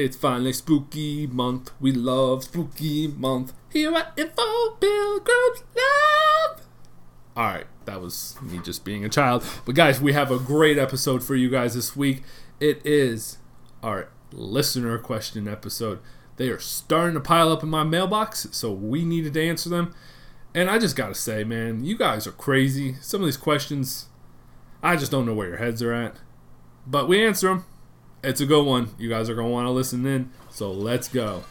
It's finally spooky month. We love spooky month. Here at Info Pilgrims Love. Alright, that was me just being a child. But guys, we have a great episode for you guys this week. It is our listener question episode. They are starting to pile up in my mailbox, so we needed to answer them. And I just gotta say, man, you guys are crazy. Some of these questions, I just don't know where your heads are at. But we answer them. It's a good one. You guys are going to want to listen in. So let's go.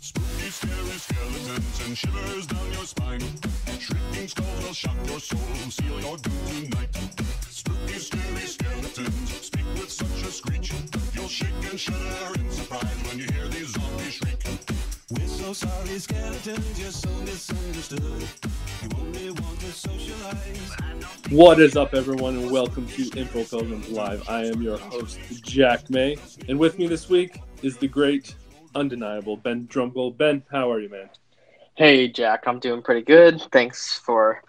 Spooky, scary skeletons and shivers down your spine. Shrieking skulls will shock your soul, seal your doom tonight. Spooky, scary skeletons speak with such a screech. You'll shake and shudder in surprise when you hear. We're so sorry, skeletons, you're so misunderstood. You only want to socialize. What is up, everyone, and welcome to Info Pilgrims Live. I am your host, Jack May, and with me this week is the great, undeniable Ben Drumgold. Ben, how are you, man? Hey, Jack, I'm doing pretty good. Thanks for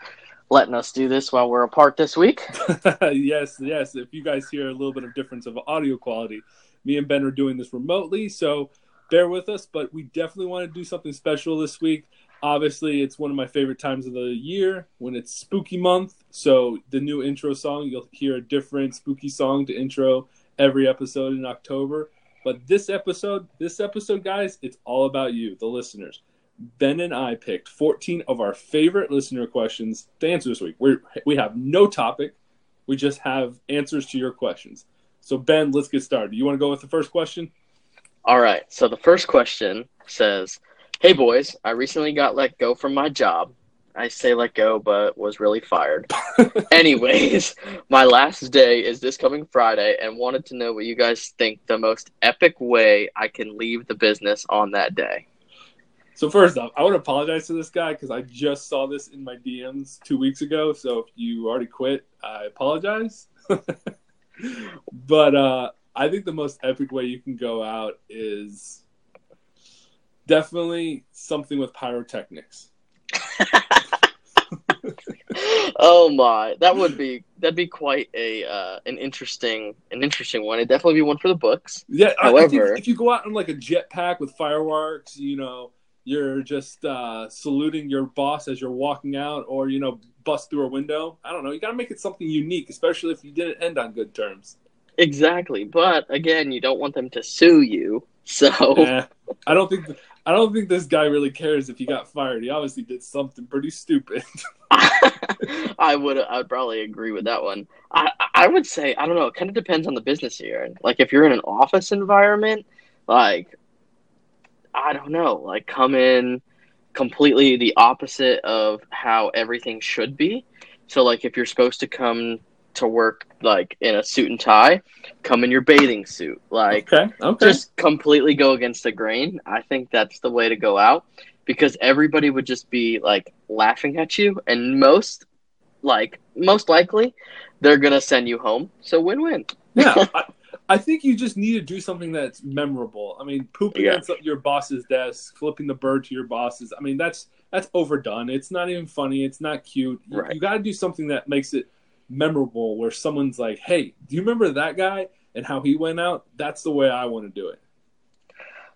letting us do this while we're apart this week. yes, yes. If you guys hear a little bit of difference of audio quality, me and Ben are doing this remotely, so bear with us. But we definitely want to do something special this week. Obviously, it's one of my favorite times of the year when it's spooky month. So the new intro song, you'll hear a different spooky song to intro every episode in October. But this episode, this episode, guys, it's all about you, the listeners. Ben and I picked 14 of our favorite listener questions to answer this week. we we have no topic. We just have answers to your questions. So, Ben, let's get started. You want to go with the first question? All right. So the first question says, "Hey boys, I recently got let go from my job. I say let go, but was really fired. Anyways, my last day is this coming Friday, and wanted to know what you guys think the most epic way I can leave the business on that day." So, first off, I want to apologize to this guy because I just saw this in my DMs two weeks ago. So, if you already quit, I apologize. but uh, I think the most epic way you can go out is definitely something with pyrotechnics. oh my, that would be that'd be quite a uh, an interesting an interesting one. It'd definitely be one for the books. Yeah, I- I think However- if you go out on like a jetpack with fireworks, you know, you're just uh, saluting your boss as you're walking out, or you know, bust through a window. I don't know. You got to make it something unique, especially if you didn't end on good terms. Exactly, but again, you don't want them to sue you. So Eh, I don't think I don't think this guy really cares if he got fired. He obviously did something pretty stupid. I would I would probably agree with that one. I I would say I don't know. It kind of depends on the business you're in. Like if you're in an office environment, like I don't know, like come in completely the opposite of how everything should be. So like if you're supposed to come to work like in a suit and tie, come in your bathing suit. Like okay, okay. just completely go against the grain. I think that's the way to go out because everybody would just be like laughing at you, and most, like most likely, they're gonna send you home. So win-win. yeah, I, I think you just need to do something that's memorable. I mean, pooping Yeah. on your boss's desk, flipping the bird to your bosses. I mean, that's that's overdone. It's not even funny. It's not cute. You, Right. you got to do something that makes it memorable, where someone's like, "Hey, do you remember that guy and how he went out?" That's the way I want to do it.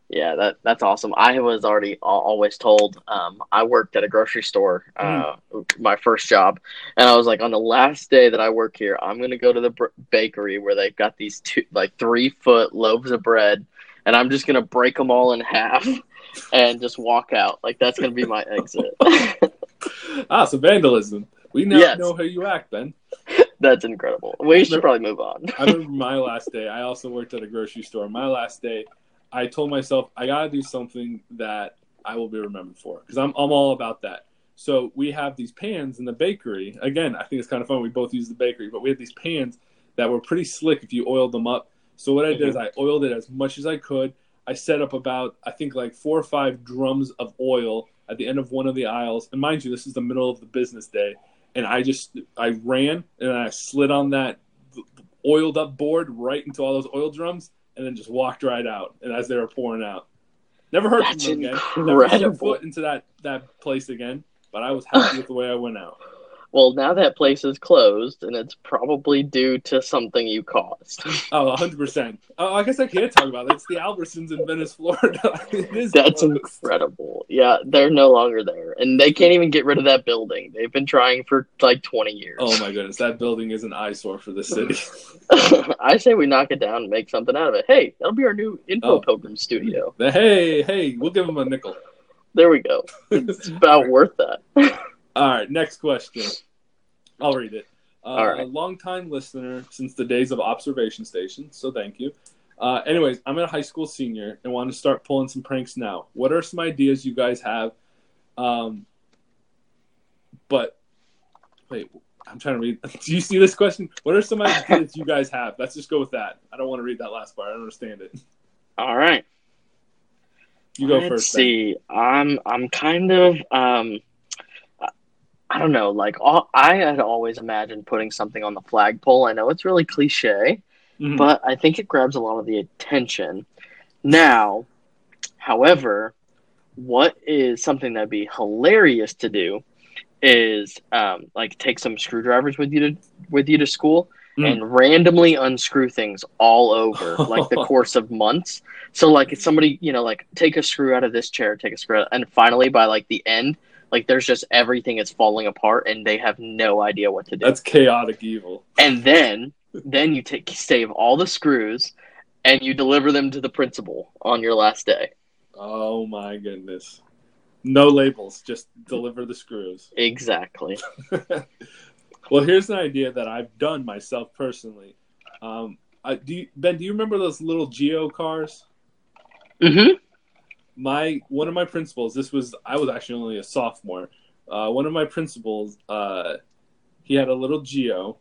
Yeah, that that's awesome. I was already always told. Um, I worked at a grocery store, uh, my first job, and I was like, on the last day that I work here, I'm gonna go to the br- bakery where they've got these two, like three foot loaves of bread, and I'm just gonna break them all in half, and just walk out. Like that's gonna be my exit. ah, so vandalism. We now Yes. know how you act, Ben. that's incredible. We should probably move on. I remember my last day. I also worked at a grocery store. My last day, I told myself I gotta do something that I will be remembered for because I'm I'm all about that. So we have these pans in the bakery. Again, I think it's kind of fun. We both use the bakery, but we had these pans that were pretty slick if you oiled them up. So what I did is mm-hmm. I oiled it as much as I could. I set up about I think like four or five drums of oil at the end of one of the aisles. And mind you, this is the middle of the business day. And I just I ran and I slid on that oiled up board right into all those oil drums and then just walked right out and as they were pouring out. Never heard That's from them again. Never incredible. foot into that, that place again. But I was happy with the way I went out. Well, now that place is closed, and it's probably due to something you caused. Oh, 100%. Oh, I guess I can't talk about it. It's the Albertsons in Venice, Florida. That's closed. incredible. Yeah, they're no longer there, and they can't even get rid of that building. They've been trying for like twenty years. Oh my goodness, that building is an eyesore for the city. I say we knock it down and make something out of it. Hey, that'll be our new Info Oh. Pilgrim studio. hey, hey, we'll give them a nickel. There we go. It's about worth that. All right, next question. I'll read it. Uh, All right. A longtime listener since the days of observation station, so thank you. Uh, anyways, I'm a high school senior and want to start pulling some pranks now. What are some ideas you guys have? Um, but wait, I'm trying to read. Do you see this question? What are some ideas you guys have? Let's just go with that. I don't want to read that last part. I don't understand it. All right. You go Let's first. See. I'm I'm kind of um I don't know, like all, I had always imagined putting something on the flagpole. I know it's really cliche, Mhm. but I think it grabs a lot of the attention. Now, however, what is something that'd be hilarious to do is um, like take some screwdrivers with you to with you to school Mm. and randomly unscrew things all over like the course of months. So like if somebody, you know, like take a screw out of this chair, take a screw out, and finally by like the end, like there's just everything is falling apart and they have no idea what to do. That's chaotic evil. and then then you take save all the screws and you deliver them to the principal on your last day. Oh my goodness. No labels, just deliver the screws. Exactly. well, here's an idea that I've done myself personally. Um, I, do you, Ben? Do you remember those little Geo cars? hmm My one of my principals. This was I was actually only a sophomore. Uh, one of my principals. Uh, he had a little Geo,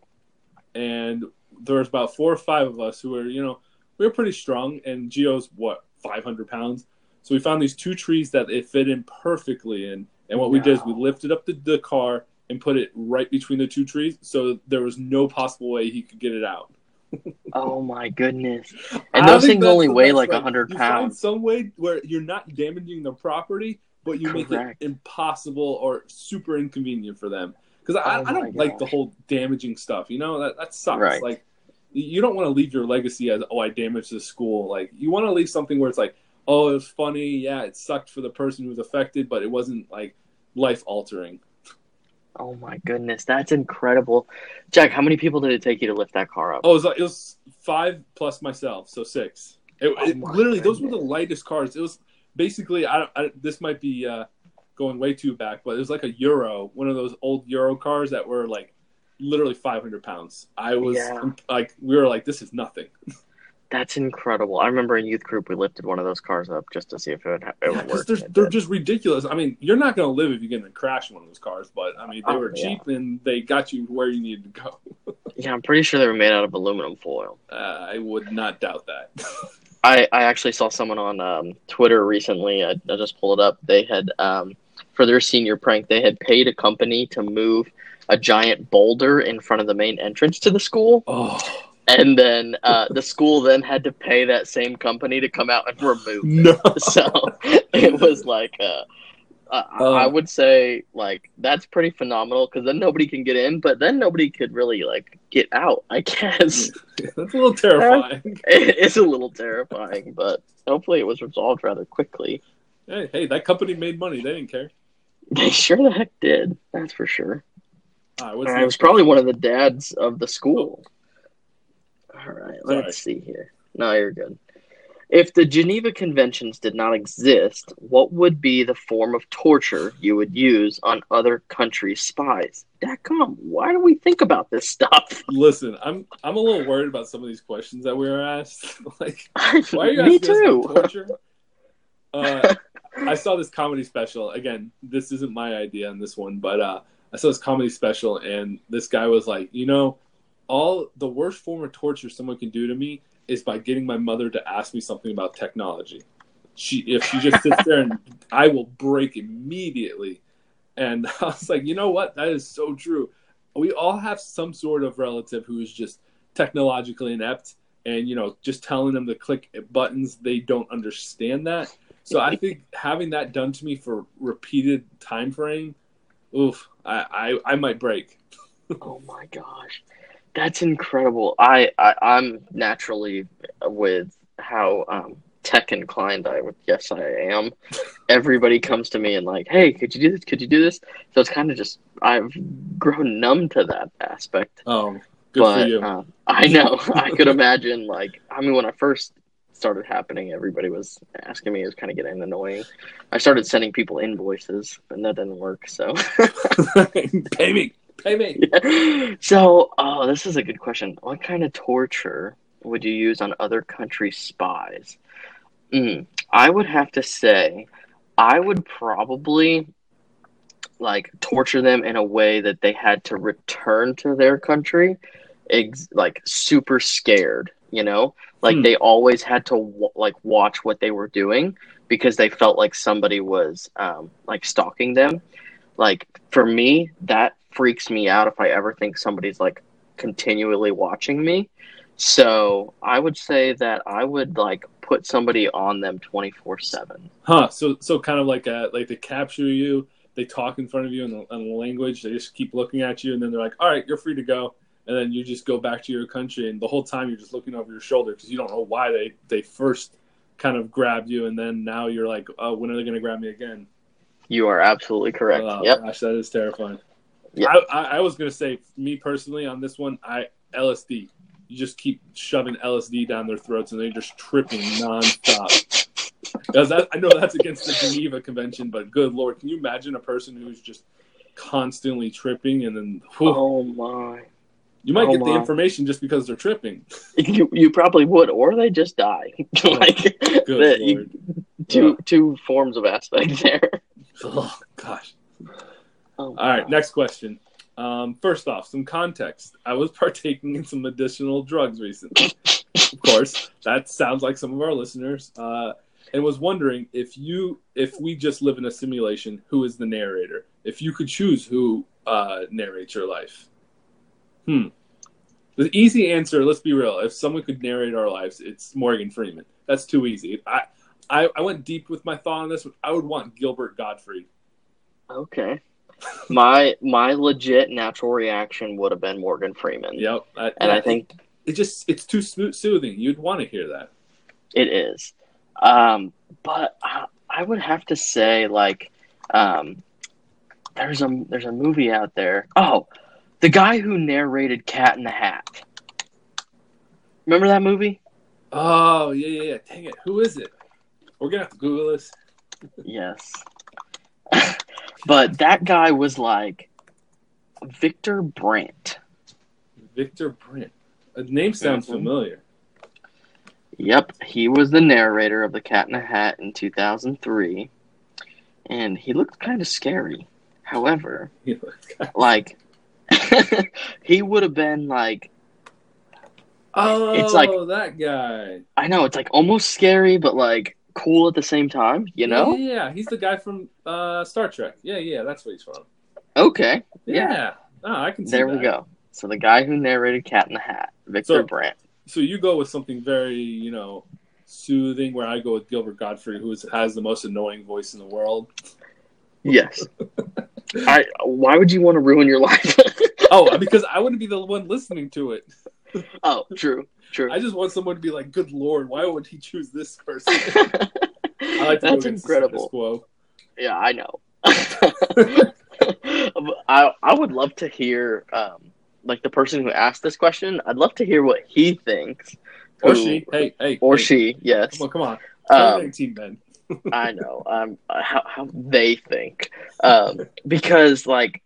and there was about four or five of us who were you know we were pretty strong. And Geo's what 500 pounds. So we found these two trees that it fit in perfectly in. And what we did is we lifted up the, the car and put it right between the two trees, so there was no possible way he could get it out. Oh my goodness. I And those things only weigh like a hundred pounds. some way where you're not damaging the property, but you make it impossible or super inconvenient for them. Because I, Oh I don't like the whole damaging stuff. You know that that sucks. Right. Like you don't want to leave your legacy as oh I damaged the school. Like you want to leave something where it's like oh it was funny, yeah it sucked for the person who was affected, but it wasn't like life altering. Oh my goodness, that's incredible. Jack, how many people did it take you to lift that car up? Oh, it was, like, it was five plus myself, so six. It, Oh it- literally, those were the lightest cars. It was basically, I, I this might be uh, going way too back, but it was like a Euro, one of those old Euro cars that were like literally 500 pounds. I was Yeah. like, we were like, this is nothing. That's incredible. I remember in youth group we lifted one of those cars up just to see if it would, it Yeah, would work. they're, they're just ridiculous. I mean, you're not going to live if you get in a crash in one of those cars, but I mean, they Oh, were yeah. cheap and they got you where you needed to go. Yeah, I'm pretty sure they were made out of aluminum foil. Uh, I would not doubt that. I, I actually saw someone on um, Twitter recently. I, I just pulled it up. They had um, for their senior prank, they had paid a company to move a giant boulder in front of the main entrance to the school, oh, and then uh, the school then had to pay that same company to come out and remove. no. So it was like, uh, I Oh. I would say like that's pretty phenomenal because then nobody can get in, but then nobody could really like get out. I guess That's a little terrifying. it's a little terrifying, but hopefully it was resolved rather quickly. Hey, hey, that company made money. They didn't care. They sure the heck did. That's for sure. Right, Uh, it was probably one of the dads of the school. All right, Sorry. let's see here. No, you're good. If the Geneva Conventions did not exist, what would be the form of torture you would use on other countries' spies? Come, why do we think about this stuff? Listen, I'm I'm a little worried about some of these questions that we were asked. like, why are you Me too. about torture? Uh, I saw this comedy special. Again, this isn't my idea on this one, but uh, I saw this comedy special, and this guy was like, you know, all the worst form of torture someone can do to me is by getting my mother to ask me something about technology. She, if she just sits there and I will break immediately. And I was like, you know what? That is so true. We all have some sort of relative who is just technologically inept, and you know, just telling them to click buttons, they don't understand that. So I think having that done to me for repeated time frame oof, I, I, I might break. Oh my gosh, that's incredible. I, I I'm naturally with how um, tech inclined I would yes I am. Everybody comes to me and like, hey, could you do this? Could you do this? So it's kind of just I've grown numb to that aspect. Oh, good but for you. Uh, I know I could imagine like I mean when I first started happening, everybody was asking me. It was kind of getting annoying. I started sending people invoices, and that didn't work. So. pay me, pay me. So, oh, this is a good question. What kind of torture would you use on other country spies? Mm, I would have to say, I would probably like torture them in a way that they had to return to their country, ex- like super scared. You know, like Hmm. they always had to w- like watch what they were doing because they felt like somebody was um, like stalking them. Like for me, that freaks me out if I ever think somebody's like continually watching me. So I would say that I would like put somebody on them twenty four seven. Huh? So so kind of like a like they capture you, they talk in front of you in the, in the language, they just keep looking at you, and then they're like, "All right, you're free to go," and then you just go back to your country, and the whole time you're just looking over your shoulder because you don't know why they they first kind of grabbed you, and then now you're like, "Oh, when are they going to grab me again?" You are absolutely correct. Oh, yep. gosh, that is terrifying. Yep. I, I, I was gonna say, me personally, on this one, I LSD. You just keep shoving LSD down their throats, and they're just tripping nonstop. Because that, I know that's against the Geneva Convention, but good lord, can you imagine a person who's just constantly tripping, and then whew, Oh my. you might oh get the information just because they're tripping. You you probably would, or they just die. Oh, like Good the, you, two two forms of aspect there. oh gosh. Oh, All right, next question. Um, first off, some context. I was partaking in some additional drugs recently. of course, that sounds like some of our listeners. Uh, and was wondering if you, if we just live in a simulation, who is the narrator? If you could choose who uh, narrates your life. Hmm. The easy answer. Let's be real. If someone could narrate our lives, it's Morgan Freeman. That's too easy. I, I, I went deep with my thought on this. I would want Gilbert Gottfried. Okay. My my legit natural reaction would have been Morgan Freeman. Yep. I, And I think it just it's too smooth soothing. You'd want to hear that. it is. Um, but I, I would have to say like um, there's a there's a movie out there. Oh, the guy who narrated Cat in the Hat. Remember that movie? Oh yeah, yeah, yeah. Dang it. Who is it? We're gonna have to Google this. Yes. But that guy was like Victor Brandt. Victor Brent. A name sounds Mhm. familiar. Yep, he was the narrator of The Cat in the Hat in 2003, and he looked kind of scary. However, like he would have been like oh, It's like- that guy. I know it's like almost scary, but like cool at the same time. You know? Yeah, yeah, he's the guy from uh, Star Trek. Yeah, yeah, that's what he's from. Okay, Yeah. Yeah. Oh, I can see there we go. So the guy who narrated Cat in the Hat, Victor So- Brandt. So you go with something very, you know, soothing. Where I go with Gilbert Gottfried, who has the most annoying voice in the world. Yes. I. Why would you want to ruin your life? Oh, because I wouldn't be the one listening to it. oh, true, true. I just want someone to be like, "Good lord, why would he choose this person?" I like to That's incredible. Yeah, I know. I I would love to hear um like the person who asked this question. I'd love to hear what he thinks. Or Who- she. Hey, hey. or hey, she. Yes, Come on, come on. um, 2019 then. I know. Um, how how they think. Um, because like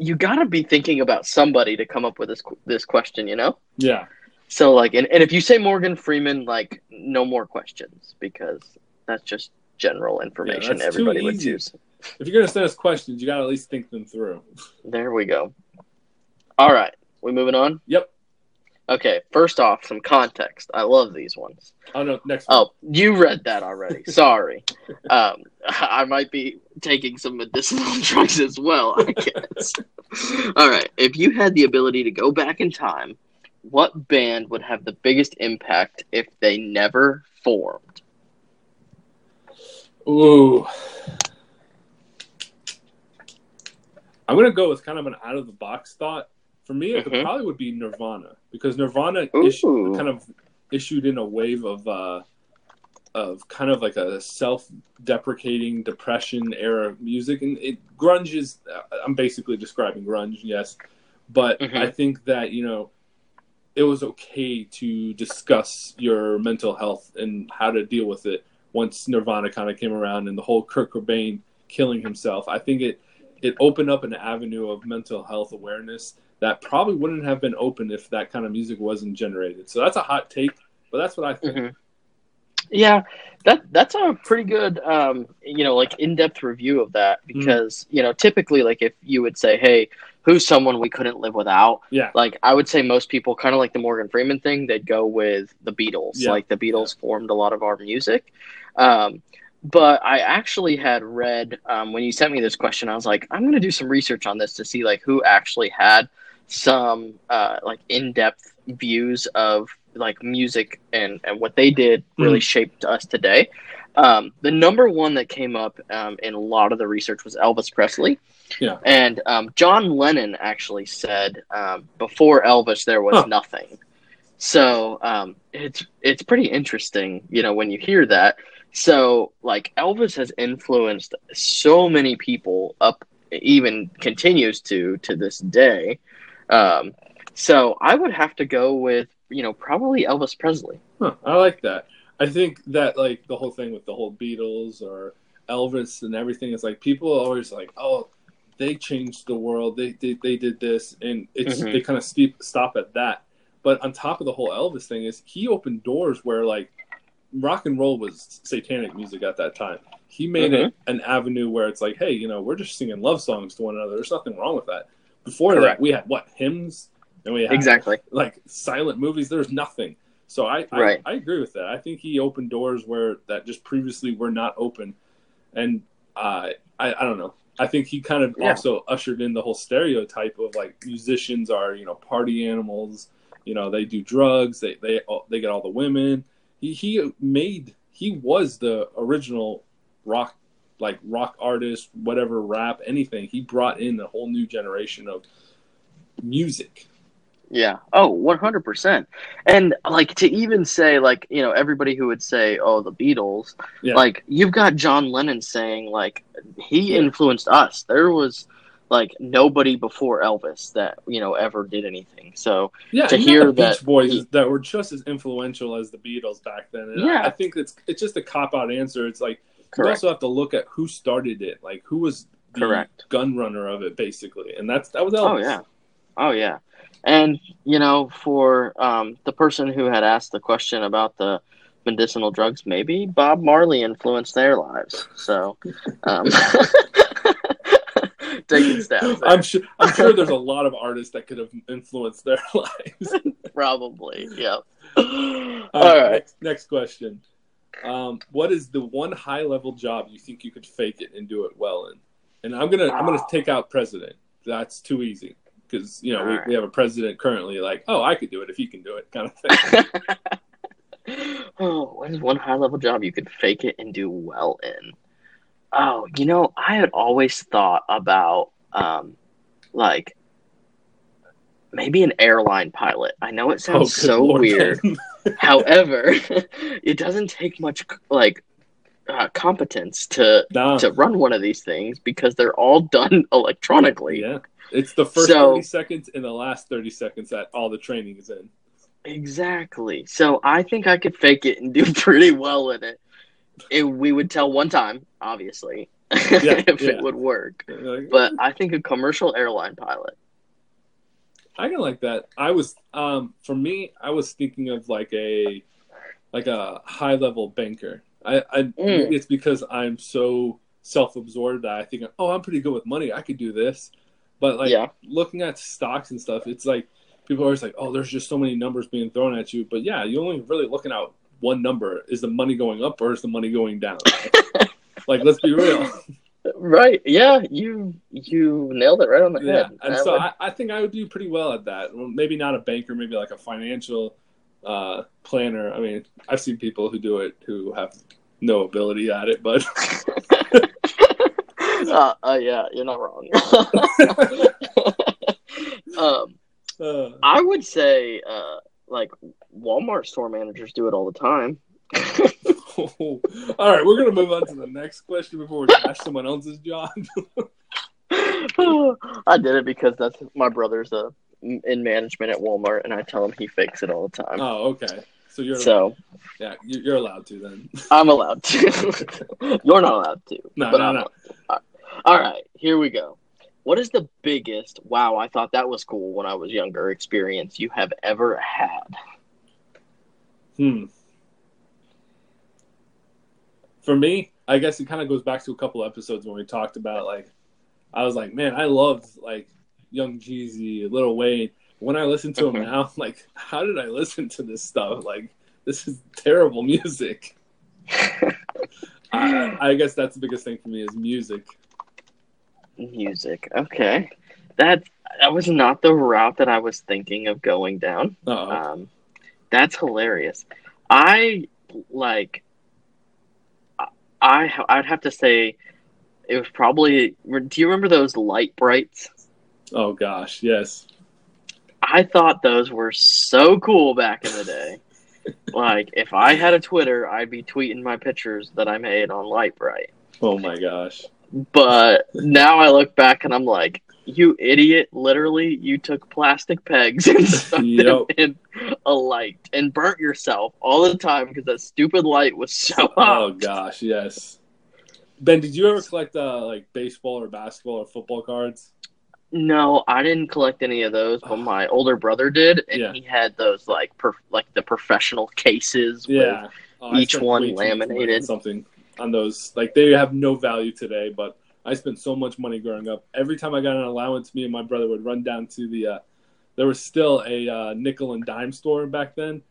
you got to be thinking about somebody to come up with this this question. You know. Yeah. So like, and, and if you say Morgan Freeman, like no more questions because that's just general information too everybody would use. If you're gonna send us questions, you gotta at least think them through. There we go. All right, we moving on. Yep. Okay, first off, some context. I love these ones. Oh no, next one. Oh, you read that already. Sorry. Um, I might be taking some medicinal drugs as well, I guess. All right, if you had the ability to go back in time, what band would have the biggest impact if they never formed? Ooh. I'm gonna go with kind of an out of the box thought. For me, it Mhm. probably would be Nirvana because Nirvana issued, kind of issued in a wave of uh, of kind of like a self-deprecating depression era music, and it grunge is. uh, I'm basically describing grunge, yes, but Mhm. I think that you know it was okay to discuss your mental health and how to deal with it once Nirvana kind of came around and the whole Kurt Cobain killing himself. I think it it opened up an avenue of mental health awareness that probably wouldn't have been open if that kind of music wasn't generated. So that's a hot take, but that's what I think. Mhm. Yeah, that that's a pretty good, um, you know, like in depth review of that because you know typically like if you would say, hey, who's someone we couldn't live without? Yeah. Like I would say most people kind of like the Morgan Freeman thing, they'd go with the Beatles. Yeah. Like the Beatles formed a lot of our music. Um, but I actually had read um, when you sent me this question, I was like, I'm going to do some research on this to see like who actually had some uh, like in depth views of like music and and what they did really shaped us today. Um, the number one that came up um, in a lot of the research was Elvis Presley. Yeah. And um, John Lennon actually said um, before Elvis there was Huh. nothing. So um, it's it's pretty interesting, you know, when you hear that. So like Elvis has influenced so many people up, even continues to to this day. Um, so I would have to go with you know probably Elvis Presley. Huh, I like that. I think that like the whole thing with the whole Beatles or Elvis and everything is like people are always like, oh, they changed the world. They they, they did this, and it's Mhm. they kind of steep, stop at that. But on top of the whole Elvis thing is he opened doors where like rock and roll was satanic music at that time. He made it an avenue where it's like, hey, you know, we're just singing love songs to one another. There's nothing wrong with that. Before Correct. that, we had what hymns, and we had Exactly. like silent movies. There's nothing. So I, Right. I I agree with that. I think he opened doors where that just previously were not open, and uh, I I don't know. I think he kind of Yeah. also ushered in the whole stereotype of like musicians are you know party animals. You know they do drugs. They they they get all the women. He he made he was the original rock like rock artist, whatever rap, anything. He brought in a whole new generation of music. Yeah. Oh, 100%. And like to even say like, you know, everybody who would say, "Oh, the Beatles." Yeah. Like you've got John Lennon saying like he Yeah. influenced us. There was like nobody before Elvis that, you know, ever did anything. So, Yeah, to hear the Beach that Boys he- that were just as influential as the Beatles back then. And Yeah. I, I think it's it's just a cop out answer. It's like you also have to look at who started it, like who was the Correct. gun runner of it, basically, and that's that was Elvis. Oh yeah. Oh yeah. And you know, for um, the person who had asked the question about the medicinal drugs, maybe Bob Marley influenced their lives. So, um, taking stabs. there. I'm sure I'm sure there's a lot of artists that could have influenced their lives. Probably. Yeah. Uh, All right. Next, next question. Um, what is the one high level job you think you could fake it and do it well in? And I'm gonna I'm gonna take out president. That's too easy because you know we, Alright. we have a president currently like oh I could do it if he can do it kind of thing. oh, what is one high level job you could fake it and do well in? Oh, you know, I had always thought about um, like maybe an airline pilot. I know it oh, sounds good so Lord. weird. However, it doesn't take much like uh, competence to Nah, to run one of these things because they're all done electronically. yeah, it's the first So- thirty seconds and the last thirty seconds that all the training is in. Exactly. So I think I could fake it and do pretty well in it. It we would tell one time, obviously, if yeah. it would work. Like, But I think a commercial airline pilot. I can like that. I was um for me, I was thinking of like a like a high level banker. I, I maybe it's because I'm so self absorbed that I think, oh, I'm pretty good with money. I could do this. But like Yeah. looking at stocks and stuff, it's like people are always like, oh, there's just so many numbers being thrown at you. But yeah, you're only really looking at one number. Is the money going up or is the money going down? like, let's be real. Right. Yeah, you you nailed it right on the Yeah, head. and I so would- I, I think I would do pretty well at that. Well, maybe not a banker, maybe like a financial uh, planner. I mean, I've seen people who do it who have no ability at it, but uh, uh, yeah, you're not wrong. um, Uh, I would say, uh, like Walmart store managers do it all the time. all right, we're gonna move on to the next question before we trash someone else's job. I did it because that's my brother's uh, in management at Walmart, and I tell him he fakes it all the time. oh, okay. So you're So yeah, you- you're allowed to then. I'm allowed to. You're not allowed to. No, but no, I'm no. All right, here we go. What is the biggest wow, I thought that was cool when I was younger experience you have ever had? Hmm. For me, I guess it kind of goes back to a couple episodes when we talked about like, I was like, man, I loved like Young Jeezy, Lil Wayne. When I listen to him now, I'm like, how did I listen to this stuff? Like, this is terrible music. I, I guess that's the biggest thing for me is music. Music. Okay. That that was not the route that I was thinking of going down. Um, that's hilarious. I like. I I'd have to say, it was probably. Do you remember those Lite-Brites? oh gosh, yes. I thought those were so cool back in the day. like if I had a Twitter, I'd be tweeting my pictures that I made on Lite-Brite. Oh my gosh. But now I look back and I'm like, you idiot! Literally, you took plastic pegs and stuck Yep. them in a light and burnt yourself all the time because that stupid light was so hot. Oh gosh, yes. Ben, did you ever collect uh, like baseball or basketball or football cards? No, I didn't collect any of those, but my older brother did, and Yeah. he had those like per- like the professional cases. with- Oh, each one way too much money on laminated. Something on those. Like they have no value today, but I spent so much money growing up. Every time I got an allowance, me and my brother would run down to the. Uh, there was still a uh, nickel and dime store back then.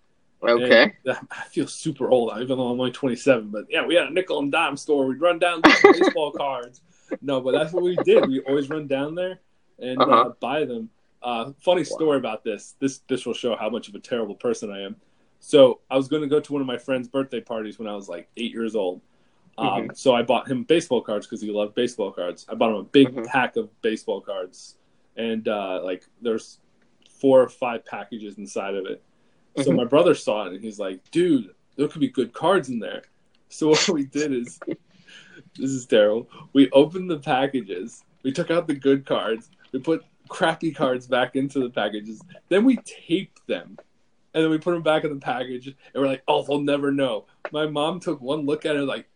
Okay. And I feel super old, even though I'm only 27. But yeah, we had a nickel and dime store. We'd run down to baseball cards. No, but that's what we did. We always run down there and uh Uh-huh. buy them. Uh, funny story about this. This this will show how much of a terrible person I am. So I was going to go to one of my friend's birthday parties when I was like eight years old. Um, Mm-hmm. So I bought him baseball cards because he loved baseball cards. I bought him a big Mhm. pack of baseball cards, and uh, like there's four or five packages inside of it. So Mhm. my brother saw it and he's like, "Dude, there could be good cards in there." So what we did is, this is terrible. We opened the packages. We took out the good cards. We put crappy cards back into the packages. Then we taped them, and then we put them back in the package. And we're like, "Oh, they'll never know." My mom took one look at it like,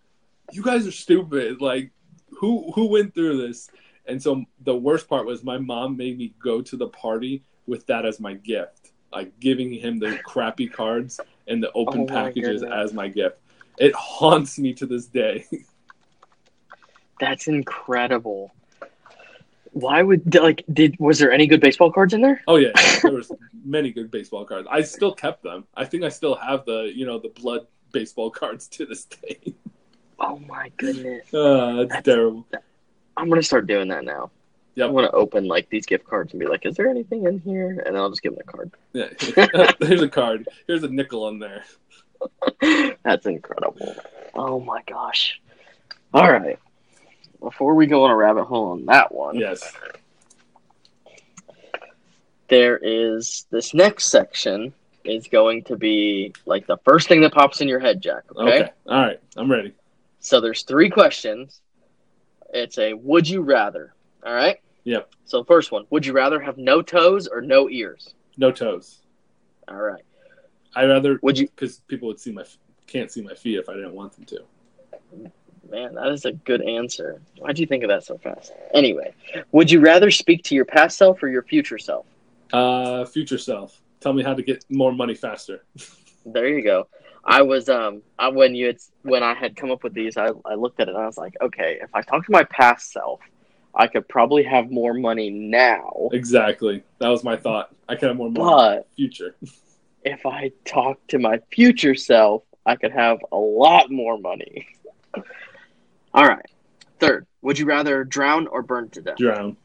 "You guys are stupid. Like, who who went through this?" And so the worst part was my mom made me go to the party with that as my gift, like giving him the crappy cards and the open Oh packages as my gift. It haunts me to this day. That's incredible. Why would like did was there any good baseball cards in there? oh yeah, there was many good baseball cards. I still kept them. I think I still have the you know the blood baseball cards to this day. Oh my goodness. Uh, that's That's- terrible. I'm gonna start doing that now. Yep. I'm gonna open like these gift cards and be like, "Is there anything in here?" And then I'll just give them a card. Yeah. Here's a card. Here's a nickel on there. That's incredible. Oh my gosh. All right. Before we go on a rabbit hole on that one, Yes. there is this next section is going to be like the first thing that pops in your head, Jack. Okay. Okay. All right. I'm ready. So there's three questions. It's a would you rather. All right. Yep. So the first one: Would you rather have no toes or no ears? No toes. All right. I rather Would you? because people would see my can't see my feet if I didn't want them to. Man, that is a good answer. Why'd you think of that so fast? Anyway, would you rather speak to your past self or your future self? Uh, future self. Tell me how to get more money faster. There you go. I was um I, when you had, when I had come up with these, I, I looked at it and I was like, okay, if I talk to my past self, I could probably have more money now. Exactly. That was my thought. I could have more money But future. if I talk to my future self, I could have a lot more money. All right. Third, would you rather drown or burn to death? Drown.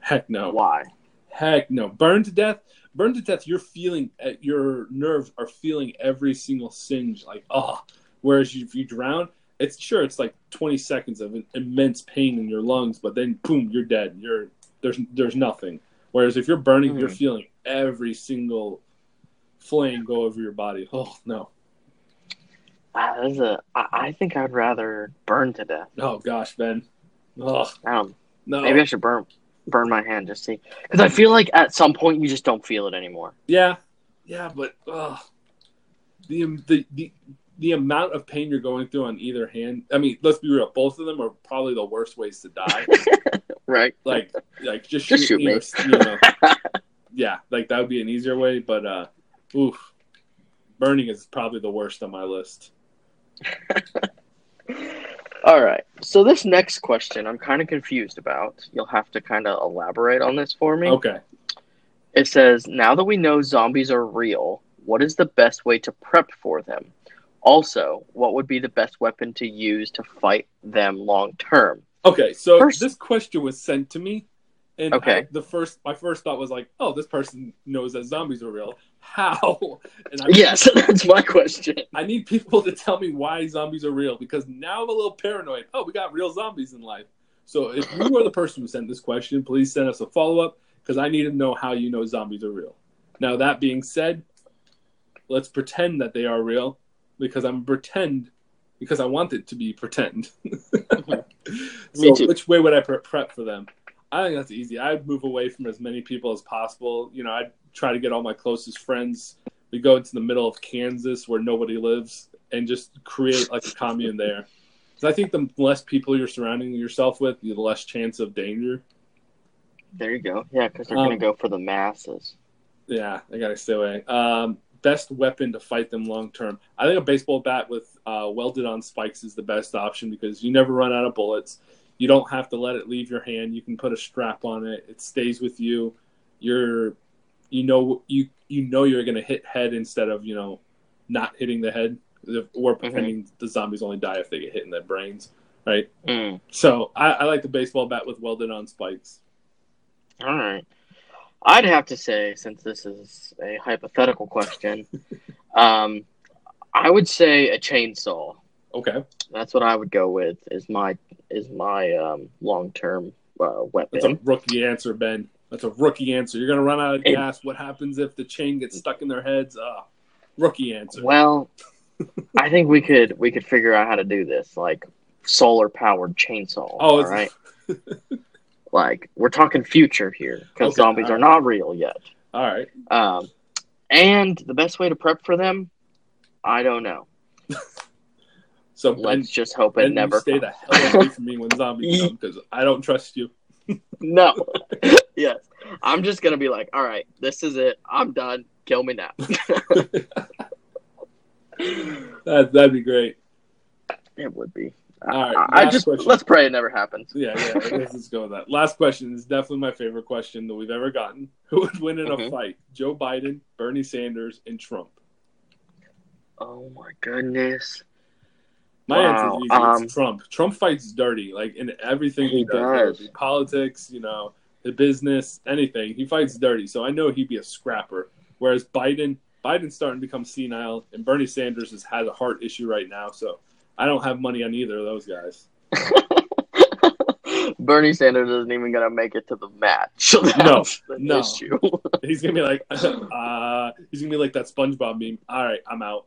Heck no. Why? Heck no. Burn to death. Burn to death. You're feeling uh, your nerves are feeling every single singe. Like oh. Whereas if you drown, it's sure it's like 20 seconds of immense pain in your lungs, but then boom, you're dead. You're there's there's nothing. Whereas if you're burning, you're Mhm. feeling every single flame go over your body. Oh no. This is a, I, I think I'd rather burn to death. Oh gosh, Ben. Oh Um, no. maybe I should burn burn my hand just see because I feel like at some point you just don't feel it anymore. Yeah, yeah, but uh, the the the the amount of pain you're going through on either hand. I mean, let's be real. Both of them are probably the worst ways to die. Right? like, like just, Just shoot shoot me. or, you know. yeah, like that would be an easier way. But uh, oof, burning is probably the worst on my list. All right. So this next question, I'm kind of confused about. You'll have to kind of elaborate on this for me. Okay. It says, now that we know zombies are real, what is the best way to prep for them? Also, what would be the best weapon to use to fight them long term? Okay, so First- this question was sent to me, and Okay. I- the first my first thought was like, "Oh, this person knows that zombies are real. How?" And I Yes, that's my question. I need people to tell me why zombies are real because now I'm a little paranoid. Oh, we got real zombies in life. So if you are the person who sent this question, please send us a follow up because I need to know how you know zombies are real. Now that being said, let's pretend that they are real because I'm pretend because I want it to be pretend. so Me too. which way would I pre- prep for them? I think that's easy. I'd move away from as many people as possible. You know, I'd try to get all my closest friends. We go into the middle of Kansas where nobody lives and just create like a commune there. So I think the less people you're surrounding yourself with, the less chance of danger. There you go. Yeah, because they're Um, going to go for the masses. Yeah, I gotta stay away. Um, best weapon to fight them long term. I think a baseball bat with uh, welded on spikes is the best option because you never run out of bullets. You don't have to let it leave your hand. You can put a strap on it. It stays with you. You're, you know, you you know you're gonna hit head instead of you know, not hitting the head. Or pretending the zombies only die if they get hit in their brains, right? Mm. So I, I like the baseball bat with welded on spikes. All right. I'd have to say, since this is a hypothetical question, um, I would say a chainsaw. Okay, That's what I would go with. Is my is my um, long term uh, that's a rookie answer, Ben. That's a rookie answer. You're gonna run out of It- gas. What happens if the chain gets stuck in their heads? Ah, rookie answer. Well, I think we could we could figure out how to do this, like solar powered chainsaw. Oh, right. Like we're talking future here because Okay, zombies all are not real yet. All right. Um, and the best way to prep for them, I don't know. So Let's just hope it ben never stay the hell away from me when zombies come because I don't trust you. No. Yes. I'm just gonna be like, all right, this is it. I'm done. Kill me now. that, that'd be great. it would be. All right, I, just question. let's pray it never happens. Yeah, yeah. Let's just go with that. Last question is definitely my favorite question that we've ever gotten. Who would win in a Mhm. fight? Joe Biden, Bernie Sanders, and Trump. Oh my goodness. My Wow, answer is easy. um, it's Trump. Trump fights dirty, like in everything he, He does, does. Politics, you know, the business, anything. He fights dirty. So I know he'd be a scrapper. Whereas Biden, Biden's starting to become senile, and Bernie Sanders has had a heart issue right now. So I don't have money on either of those guys. Bernie Sanders isn't even gonna make it to the match. That's No, no. issue. He's gonna be like, uh, he's gonna be like that SpongeBob meme. All right, I'm out.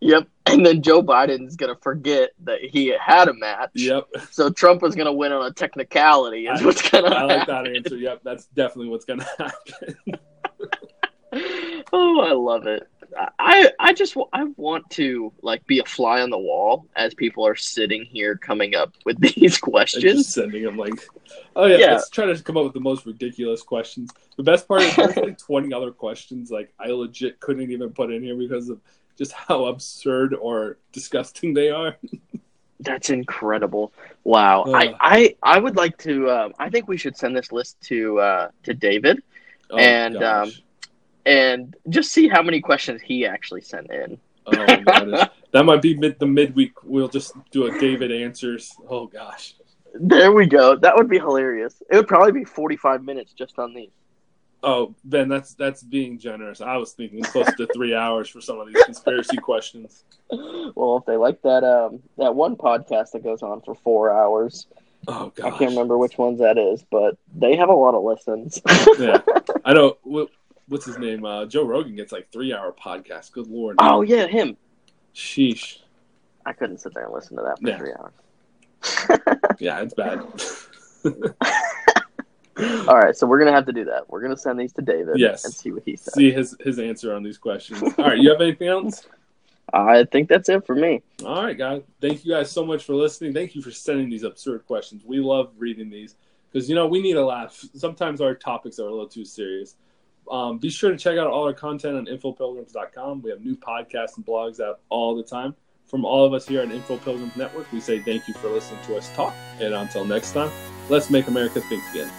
yep. And then Joe Biden's gonna forget that he had a match. Yep, So Trump is gonna win on a technicality. Is I- what's gonna I like happen. that answer. Yep, that's definitely what's gonna happen. oh, I love it. I I just I want to like be a fly on the wall as people are sitting here coming up with these questions. sending them like, oh yeah, Yeah. let's try to come up with the most ridiculous questions. The best part is there's like 20 other questions like I legit couldn't even put in here because of just how absurd or disgusting they are. That's incredible. Wow. I, I I would like to. Um, I think we should send this list to uh, to David Oh, And, gosh. And just see how many questions he actually sent in. oh my that might be mid the midweek. We'll just do a David answers. Oh gosh. There we go. That would be hilarious. It would probably be forty five minutes just on these. Oh, Ben, that's that's being generous. I was thinking close to three hours for some of these conspiracy questions. Well, if they like that um that one podcast that goes on for four hours, Oh I can't remember which ones that is, but they have a lot of listens. Yeah, I know. What, what's his name? Uh, Joe Rogan gets like three hour podcast. Good lord. oh yeah, him. sheesh. I couldn't sit there and listen to that for Yeah. three hours. Yeah, it's bad. All right, so we're gonna have to do that. We're gonna send these to David Yes. and see what he says. See his his answer on these questions. All right, you have anything else? I think that's it for me. All right, guys. Thank you guys so much for listening. Thank you for sending these absurd questions. We love reading these because you know we need a laugh. Sometimes our topics are a little too serious. Um, be sure to check out all our content on infopilgrims.com. We have new podcasts and blogs out all the time. From all of us here at Info Pilgrims Network, we say thank you for listening to us talk. And until next time, let's make America think again.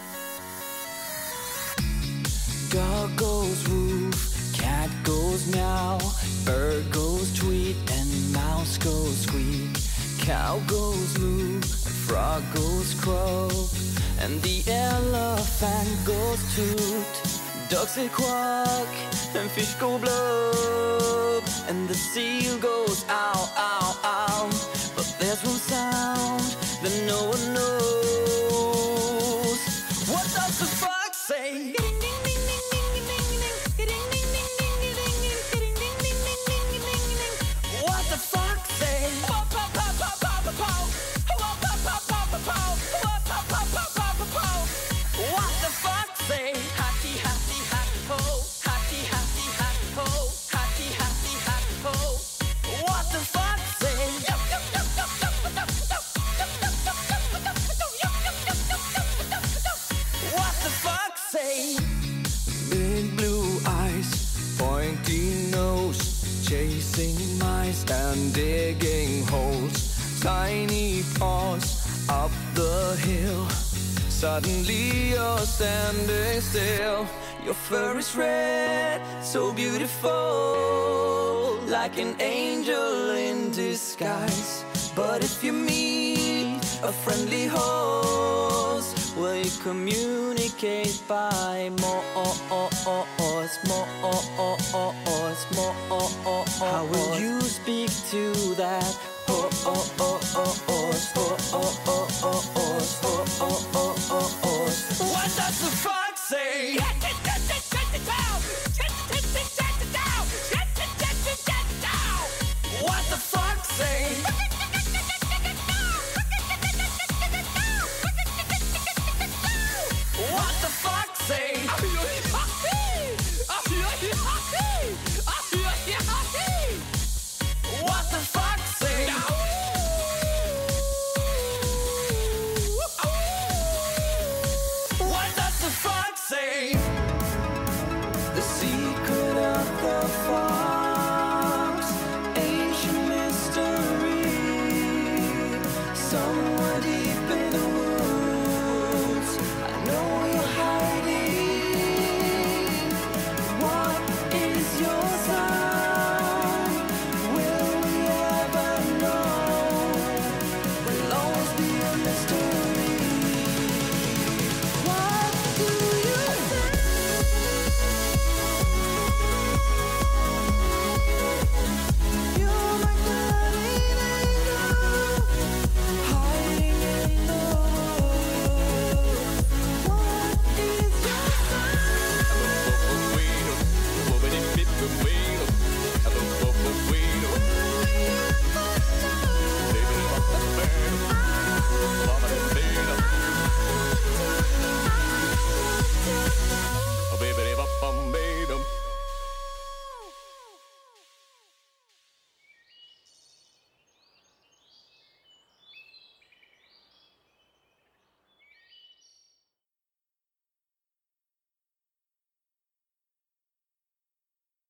Dog goes woof, cat goes meow, bird goes tweet, and mouse goes squeak. Cow goes moo, frog goes croak, and the elephant goes toot. Ducks say quack, and fish go blub, and the seal goes ow, ow, ow. Suddenly you're standing still. Your fur is red, so beautiful, like an angel in disguise. But if you meet a friendly horse, will you communicate by more, more, more? Oh oh oh how will you speak to that horse? What does the fox say? What the fox say?